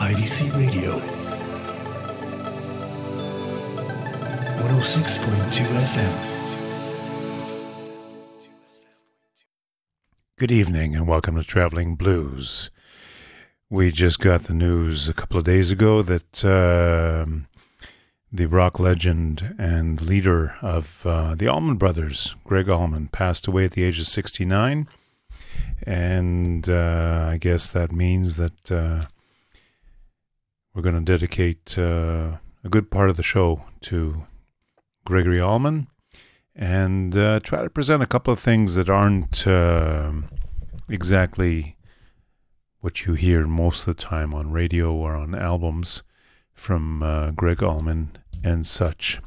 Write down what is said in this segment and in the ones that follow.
IDC Radio 106.2 FM. Good evening and welcome to Traveling Blues. We just got the news a couple of days ago that um the rock legend and leader of uh, the Allman Brothers, Gregg Allman, passed away at the age of 69. And uh, I guess that means that uh, we're going to dedicate uh, a good part of the show to Gregory Allman and uh, try to present a couple of things that aren't um exactly what you hear most of the time on radio or on albums from uh, Gregg Allman and such.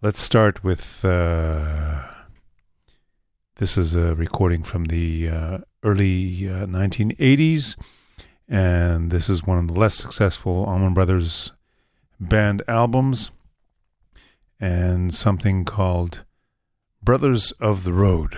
Let's start with uh, this is a recording from the uh, early uh, 1980s, and this is one of the less successful Allman Brothers band albums, and something called Brothers of the Road.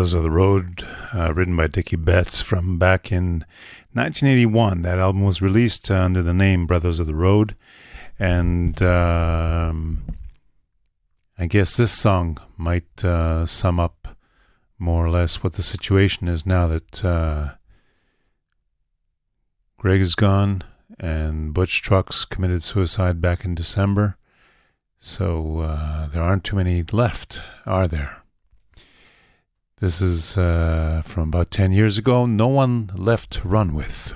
Brothers of the Road, uh, written by Dickey Betts from back in 1981. That album was released uh, under the name Brothers of the Road. And um, I guess this song might uh, sum up more or less what the situation is now that uh, Gregg is gone and Butch Trucks committed suicide back in December. So uh, there aren't too many left, are there? This is uh, from about 10 years ago. No one left to run with.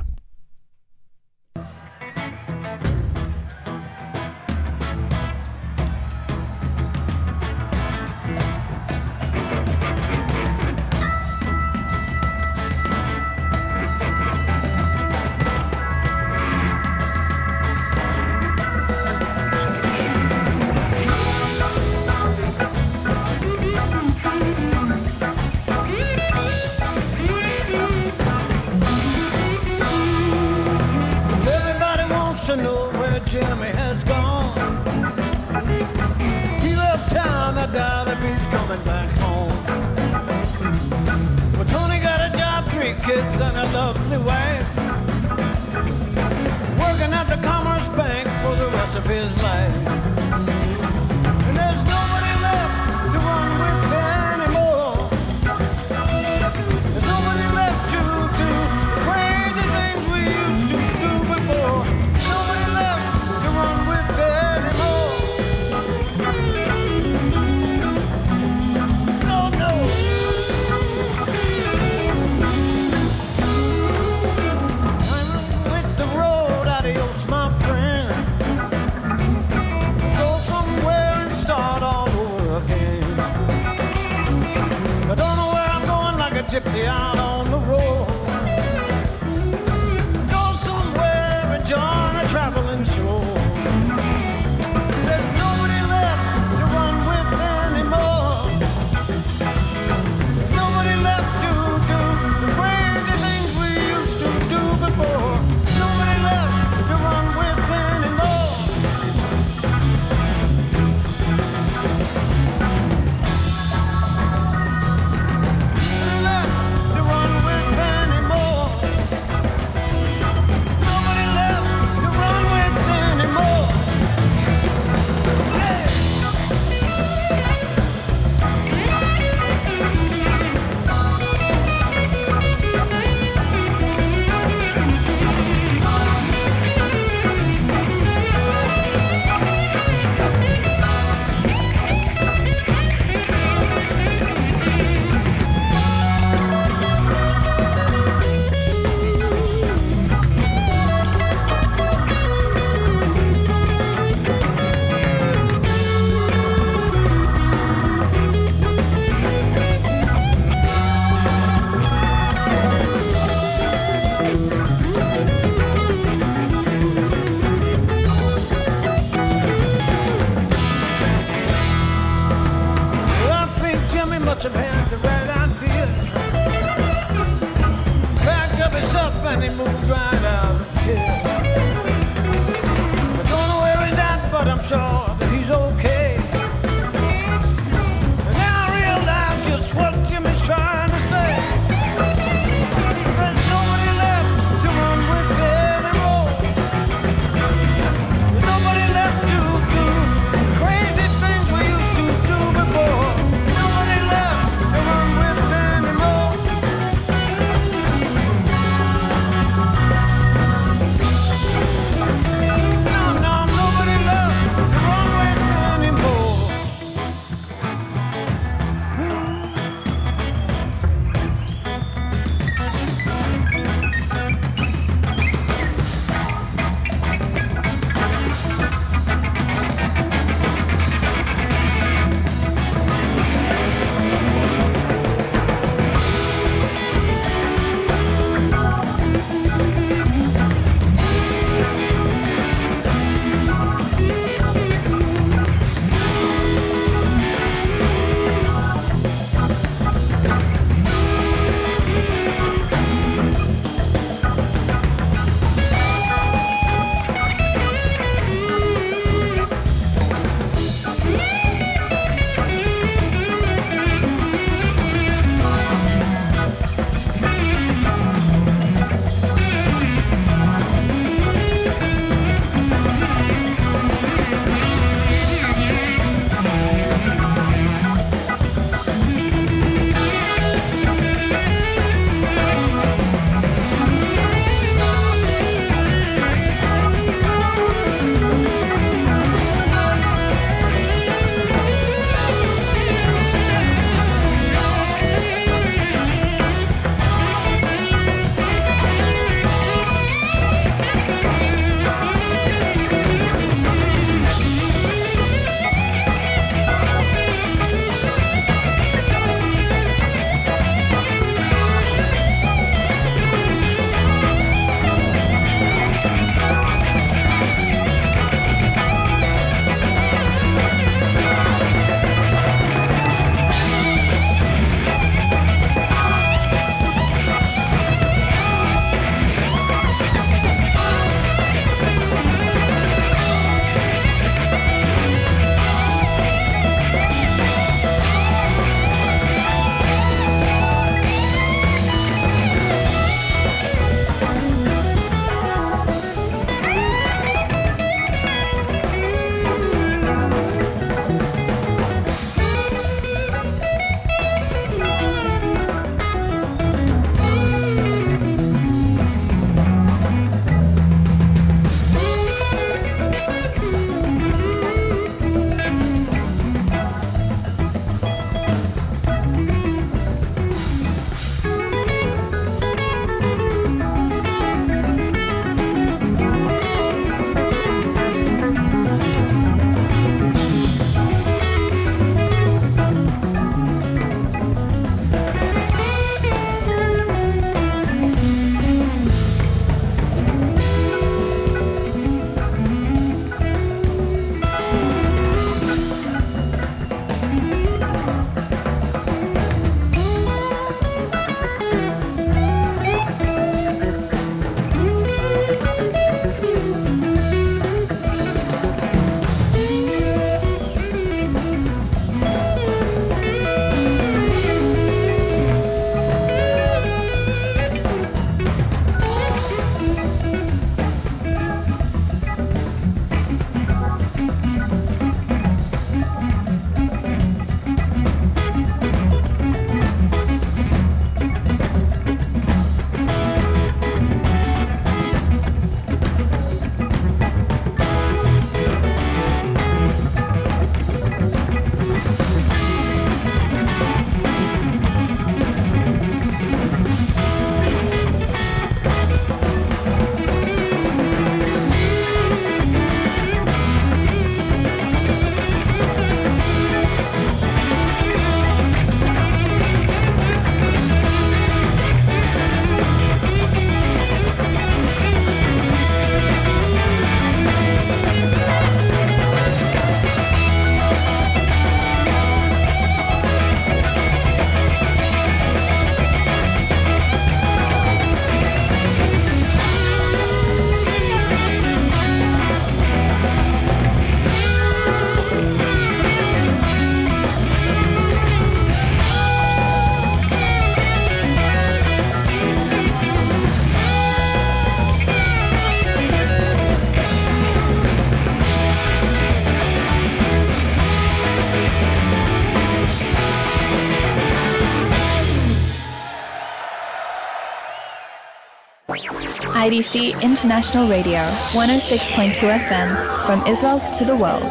IDC International Radio, 106.2 FM, from Israel to the world.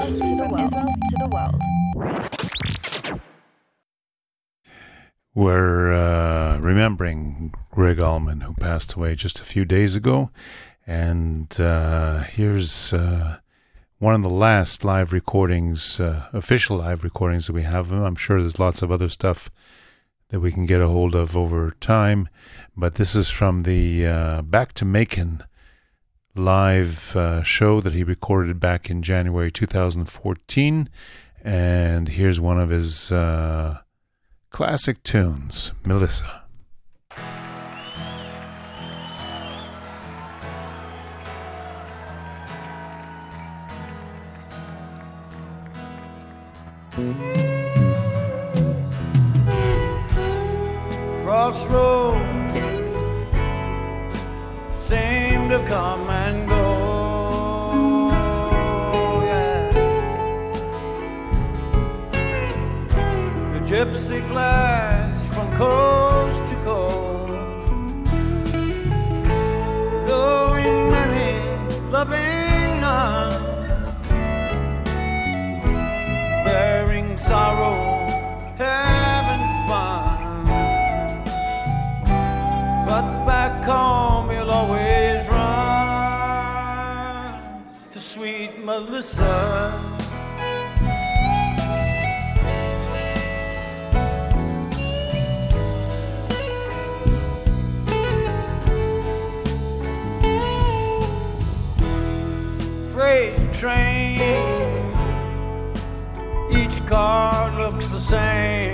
We're uh, remembering Gregg Allman, who passed away just a few days ago. And uh, here's uh, one of the last live recordings, uh, official live recordings that we have. I'm sure there's lots of other stuff that we can get a hold of over time. But this is from the uh, Back to Macon live uh, show that he recorded back in January 2014. And here's one of his classic tunes, Melissa. Crossroads seem to come and go. The Gypsy flies from coast sweet Melissa. train. Each car looks the same.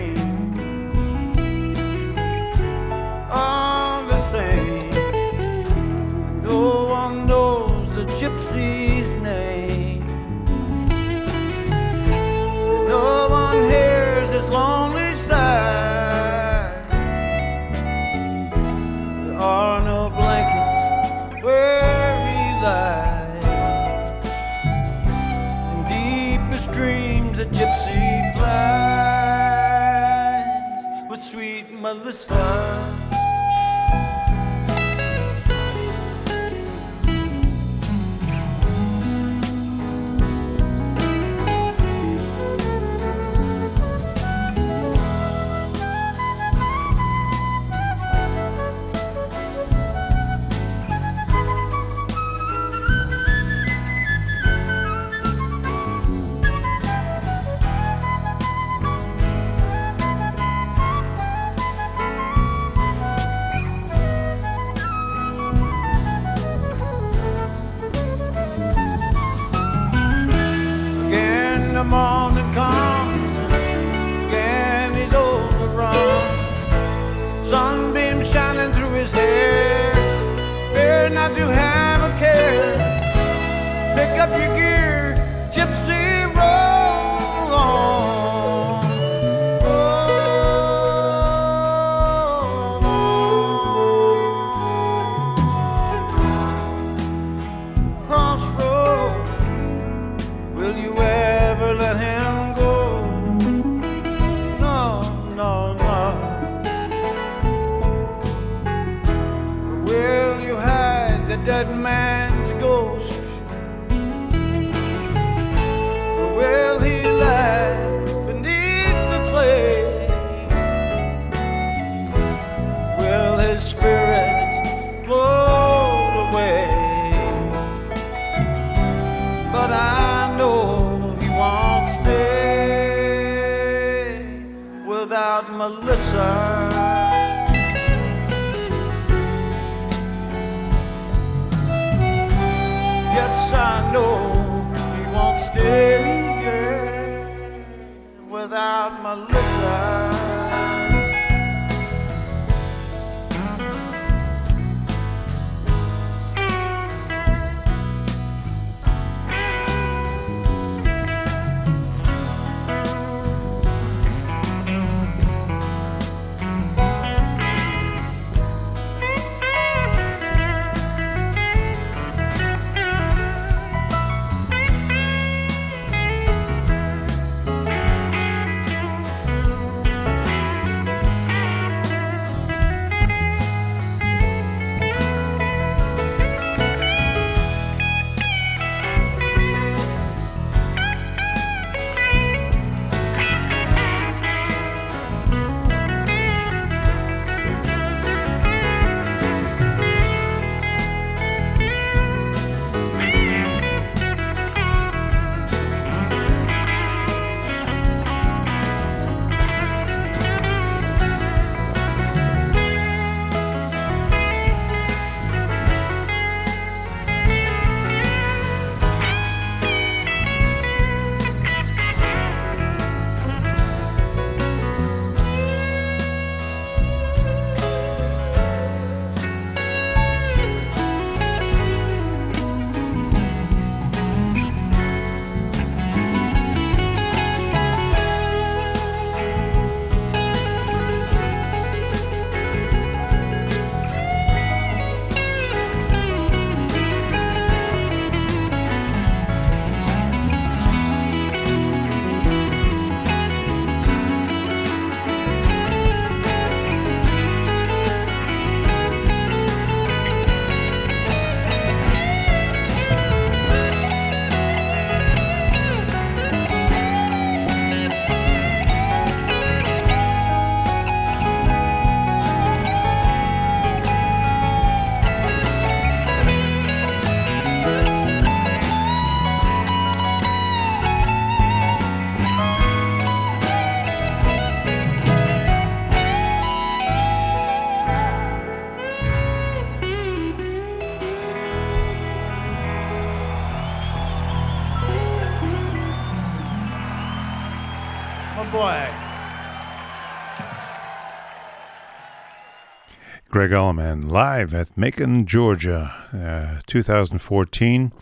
Gregg Allman live at Macon, Georgia, uh, 2014.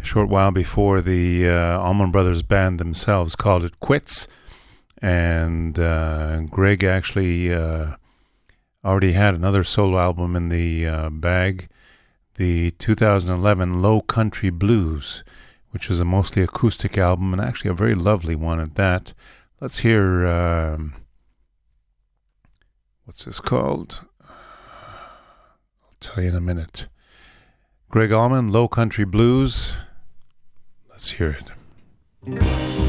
A short while before the uh, Allman Brothers band themselves called it quits, and uh, Gregg actually uh, already had another solo album in the uh, bag, the 2011 Low Country Blues, which was a mostly acoustic album and actually a very lovely one at that. Let's hear um, what's this called? Tell you in a minute. Gregg Allman, Low Country Blues. Let's hear it.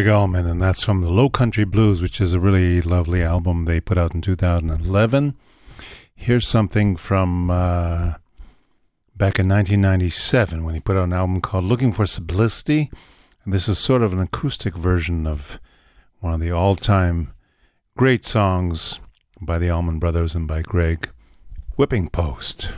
Gregg Allman, and that's from the Low Country Blues, which is a really lovely album they put out in 2011. Here's something from uh, back in 1997 when he put out an album called Looking for Simplicity. And this is sort of an acoustic version of one of the all time great songs by the Allman Brothers and by Gregg Whipping Post.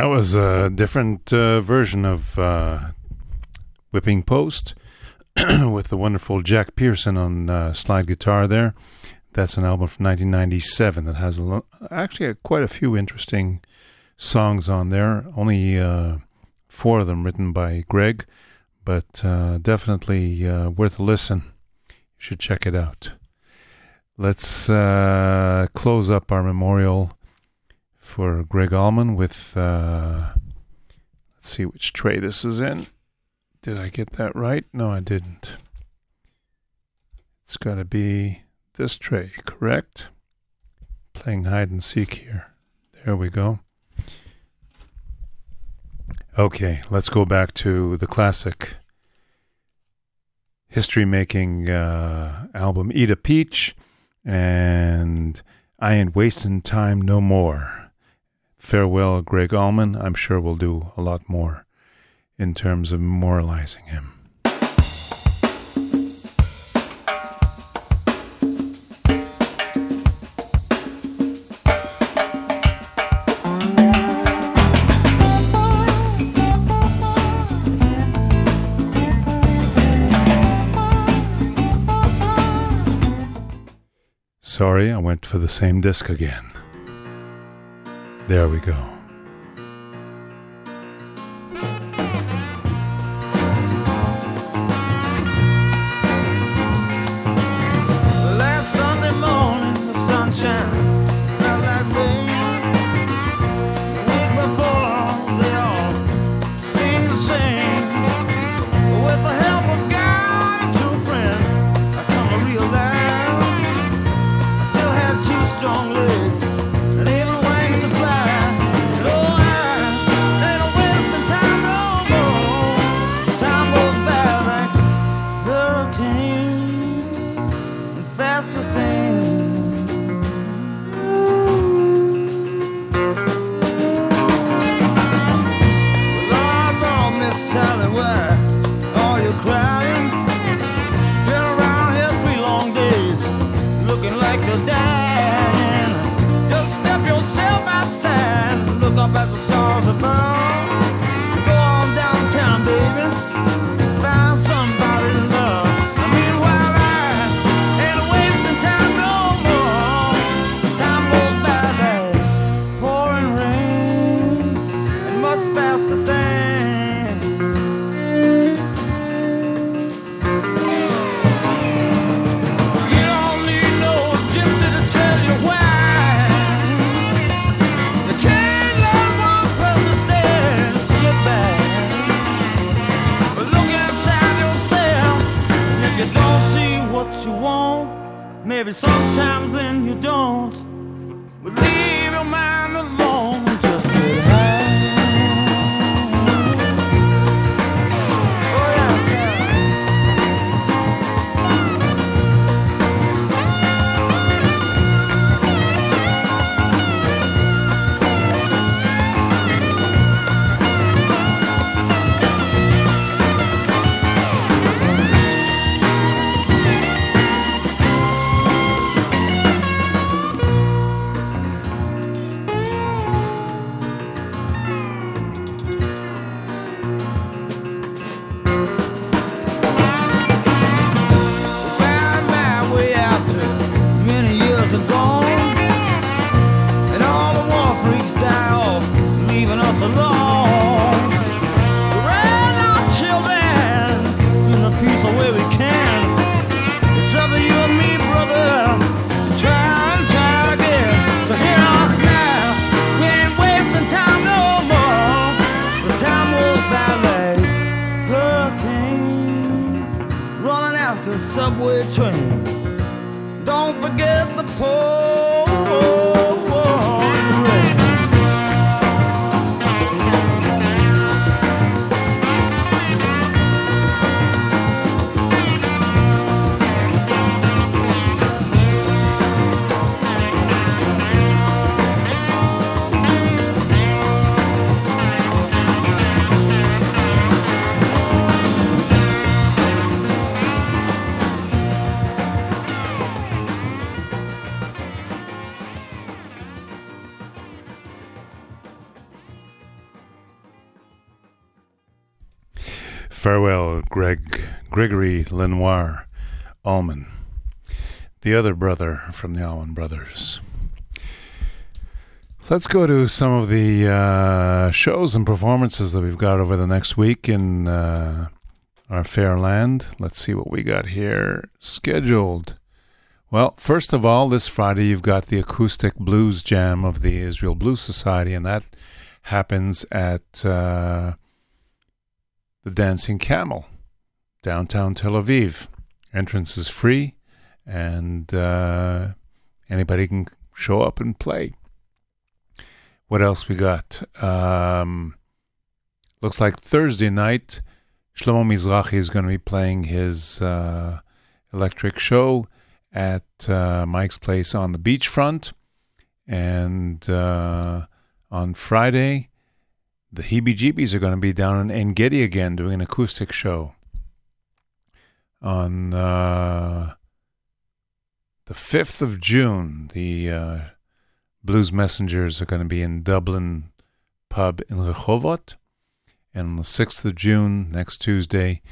That was a different uh, version of uh, Whipping Post with the wonderful Jack Pearson on uh, slide guitar there. That's an album from 1997 that has a lo- actually uh, quite a few interesting songs on there. Only uh, four of them written by Gregg, but uh, definitely uh, worth a listen. You should check it out. Let's close up our memorial for Gregg Allman with, uh, let's see which tray this is in. Did I get that right? No, I didn't. It's got to be this tray, correct? Playing hide and seek here. There we go. Okay, let's go back to the classic history making uh, album Eat a Peach and I Ain't Wasting Time No More. Farewell, Gregg Allman. I'm sure we'll do a lot more in terms of memorializing him. Sorry, I went for the same disc again. There we go. Farewell, Gregg Gregory Lenoir Allman, the other brother from the Allman Brothers. Let's go to some of the uh, shows and performances that we've got over the next week in uh, our fair land. Let's see what we got here scheduled. Well, first of all, this Friday you've got the acoustic blues jam of the Israel Blues Society, and that happens at uh, the Dancing Camel, downtown Tel Aviv. Entrance is free, and uh, anybody can show up and play. What else we got? Um, looks like Thursday night, Shlomo Mizrahi is going to be playing his uh, electric show at uh, Mike's Place on the beachfront. And uh, on Friday, the Heebie Jeebies are going to be down in En Gedi again doing an acoustic show. On uh, the 5th of June, the uh, Blues Messengers are going to be in Dublin Pub in Rehovot. And on the 6th of June, next Tuesday,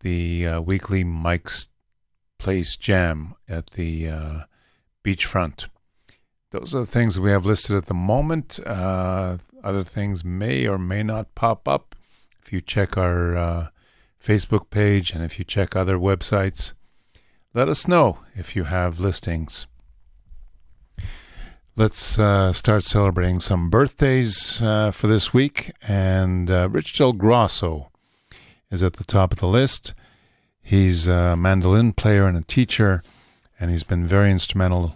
the uh, weekly Mike's Place Jam at the uh, beachfront. Those are the things we have listed at the moment. Uh, other things may or may not pop up if you check our uh, Facebook page and if you check other websites. Let us know if you have listings. Let's uh, start celebrating some birthdays uh, for this week. And uh, Rich Del Grosso is at the top of the list. He's a mandolin player and a teacher, and he's been very instrumental.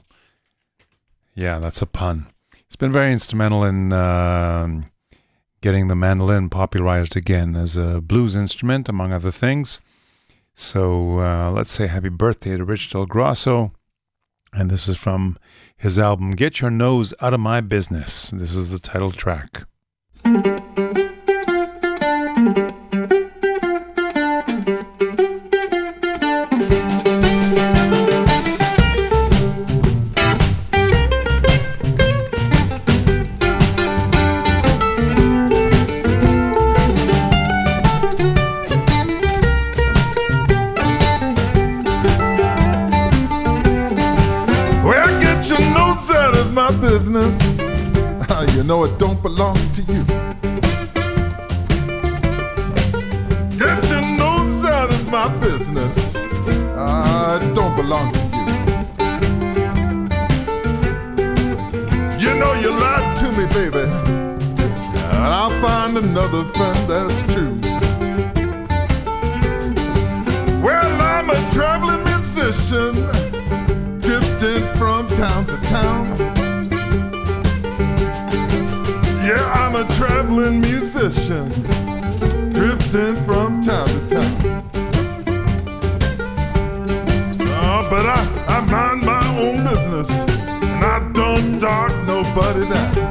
Yeah, that's a pun. It's been very instrumental in uh, getting the mandolin popularized again as a blues instrument, among other things. So uh, let's say happy birthday to Rich Del Grosso. And this is from his album Get Your Nose Out of My Business. This is the title track. Business. You know it don't belong to you. Get your nose out of my business. Ah, it don't belong to you. You know you lied to me, baby. And I'll find another friend that's true. Well, I'm a traveling musician drifting from town to town. Traveling musician, drifting from town to town. Oh, but I, I mind my own business, and I don't dog nobody down.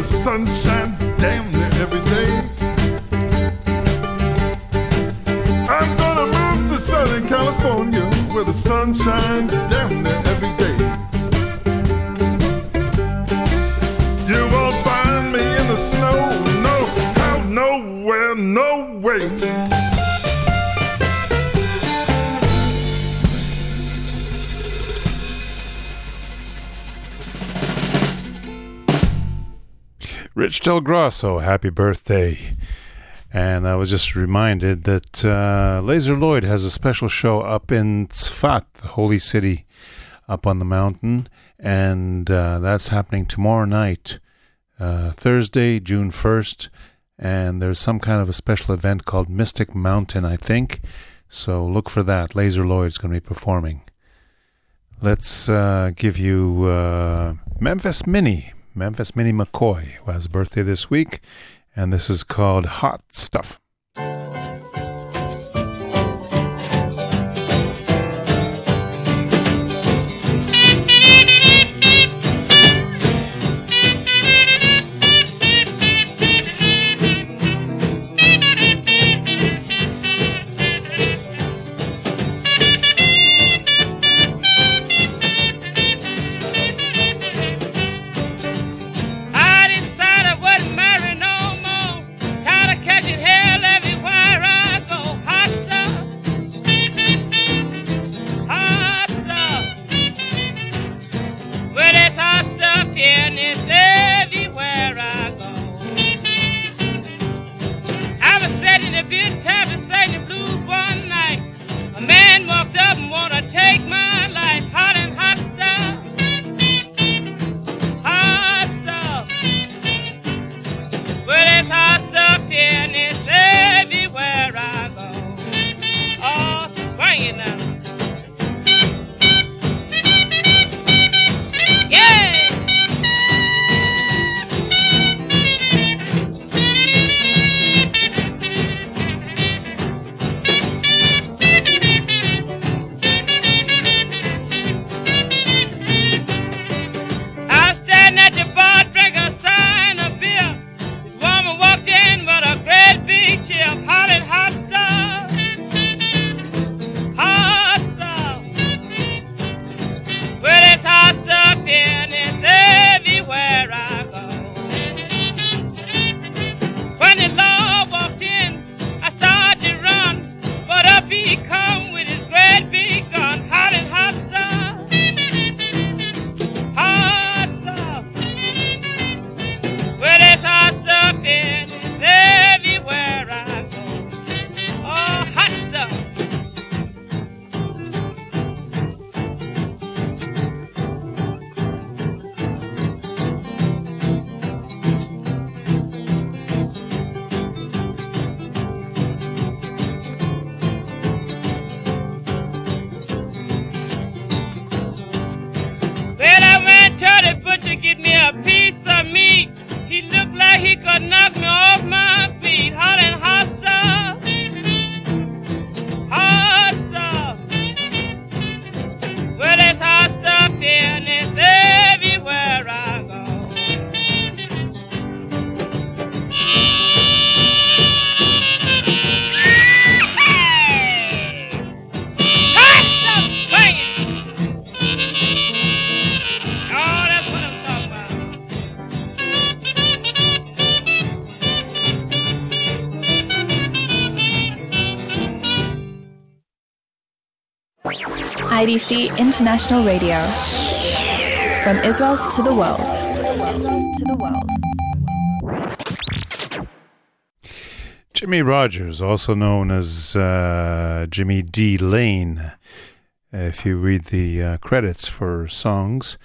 The sun shines damn near every day. I'm gonna move to Southern California where the sun shines Del Grosso, happy birthday. And I was just reminded that uh, Laser Lloyd has a special show up in Tzfat, the holy city up on the mountain. And uh, that's happening tomorrow night, uh, Thursday, June 1st. And there's some kind of a special event called Mystic Mountain, I think. So look for that. Laser Lloyd's going to be performing. Let's uh, give you uh, Memphis Minnie, Memphis Minnie McCoy, who has a birthday this week, and this is called Hot Stuff. IDC International Radio. From Israel to the world. To the world. Jimmy Rogers, also known as uh, Jimmy D. Lane, if you read the uh, credits for songs,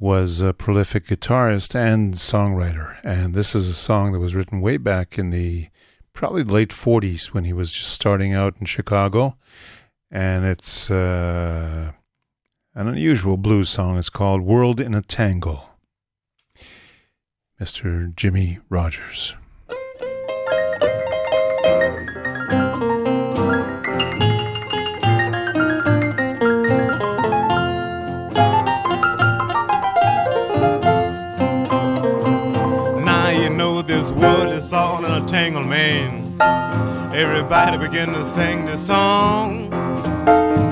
was a prolific guitarist and songwriter. And this is a song that was written way back in the probably late 40s when he was just starting out in Chicago. And it's uh, an unusual blues song. It's called World in a Tangle. Mr. Jimmy Rogers. Now you know this world is all in a tangle, man. Everybody begin to sing this song.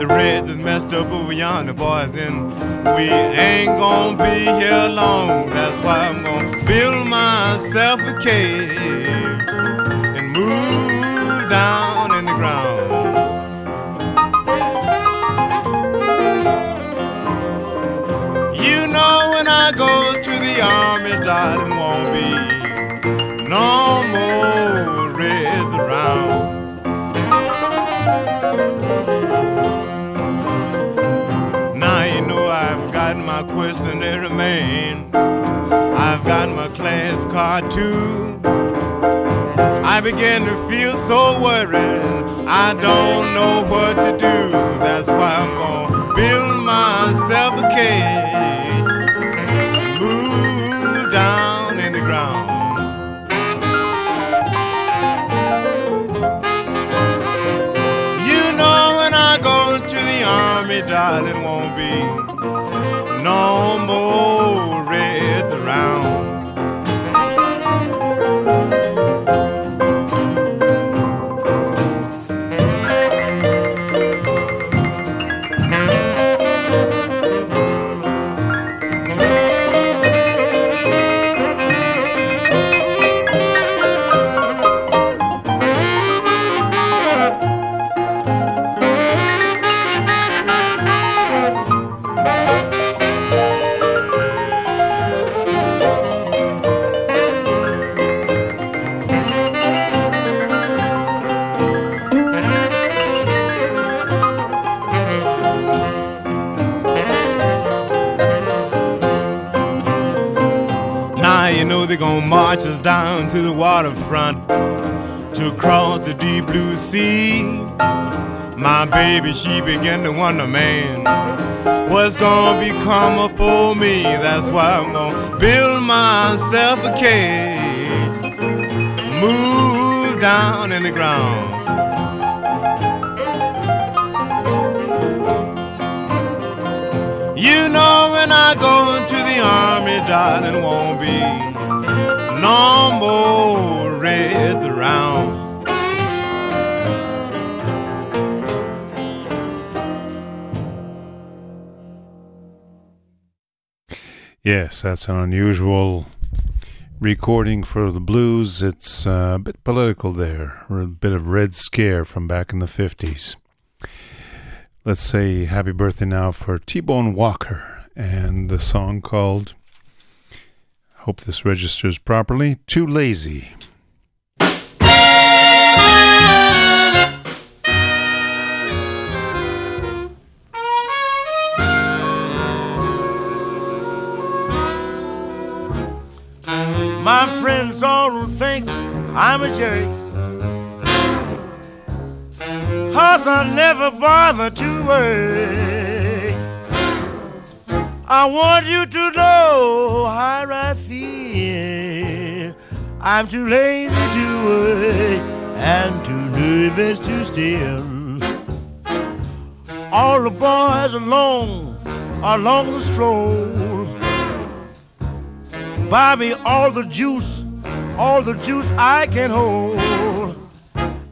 The Reds is messed up over yonder, boys, and we ain't gonna be here long. That's why I'm gonna build myself a cave and move down in the ground. You know when I go to the army, darling, man. I've got my class card too. I begin to feel so worried. I don't know what to do. That's why I'm gonna build myself a cage. Move down in the ground. You know when I go to the army, darling, won't be know they're gonna march us down to the waterfront to cross the deep blue sea. My baby, she began to wonder, man, what's gonna become of for me? That's why I'm gonna build myself a cage, move down in the ground. You know when I go to the army, darling, won't be no more reds around. Yes, that's an unusual recording for the blues. It's uh, a bit political there, a bit of Red Scare from back in the 50s. Let's say happy birthday now for T Bone Walker and the song called, hope this registers properly, Too Lazy. My friends all think I'm a jerk. Cause I never bother to work. I want you to know how I feel. I'm too lazy to work and too nervous to steal. All the boys along, along the stroll. Buy me all the juice, all the juice I can hold.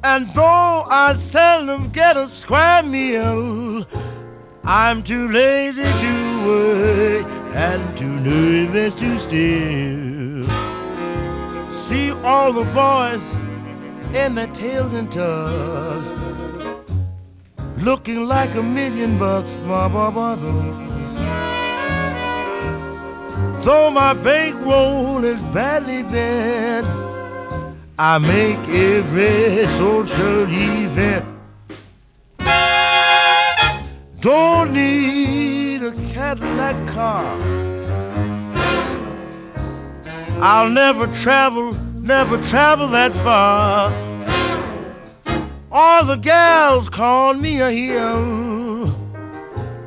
And though I seldom get a square meal, I'm too lazy to work and too nervous to steal. See all the boys in their tails and tugs. looking like a million bucks. Ba, ba, ba, Though my bankroll is badly bent, I make every social event. Don't need a Cadillac car. I'll never travel, never travel that far. All the gals call me a heel.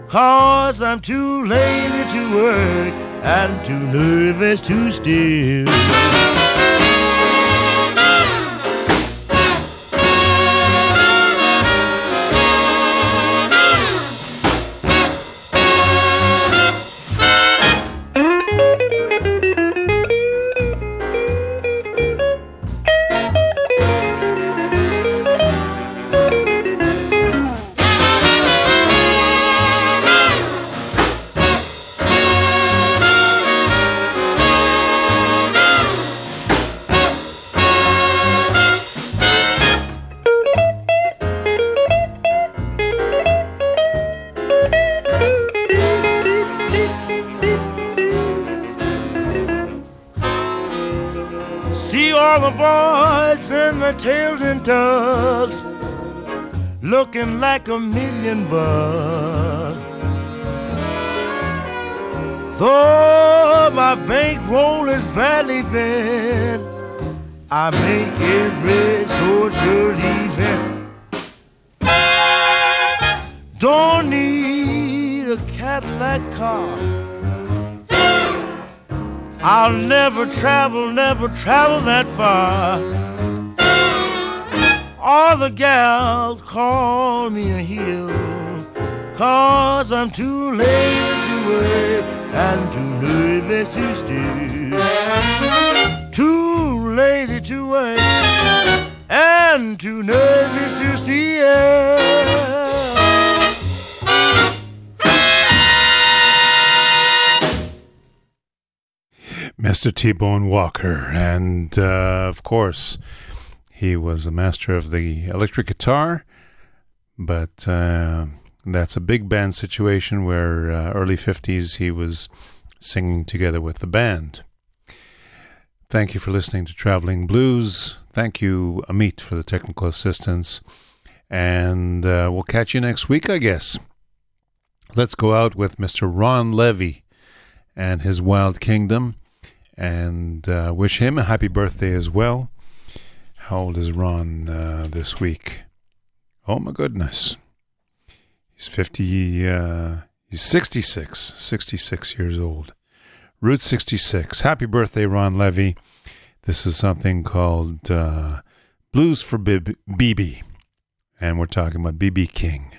Cause I'm too lazy to work and too nervous to steal. Looking like a million bucks. Though my bankroll is badly bent, I make it rich or social event. Don't need a Cadillac car. I'll never travel, never travel that far. All the gals call me a heel, cause I'm too lazy to work and too nervous to steal. Too lazy to work and too nervous to steal. Mr. T Bone Walker. And uh, of course, he was a master of the electric guitar, but uh, that's a big band situation where uh, early 50s he was singing together with the band. Thank you for listening to Traveling Blues. Thank you, Amit, for the technical assistance. And uh, we'll catch you next week, I guess. Let's go out with Mr. Ron Levy and his Wild Kingdom and uh, wish him a happy birthday as well. How old is Ron uh, this week? Oh my goodness. He's 50, uh, he's 66, 66 years old. Route 66. Happy birthday, Ron Levy. This is something called uh, Blues for BB. And we're talking about BB King.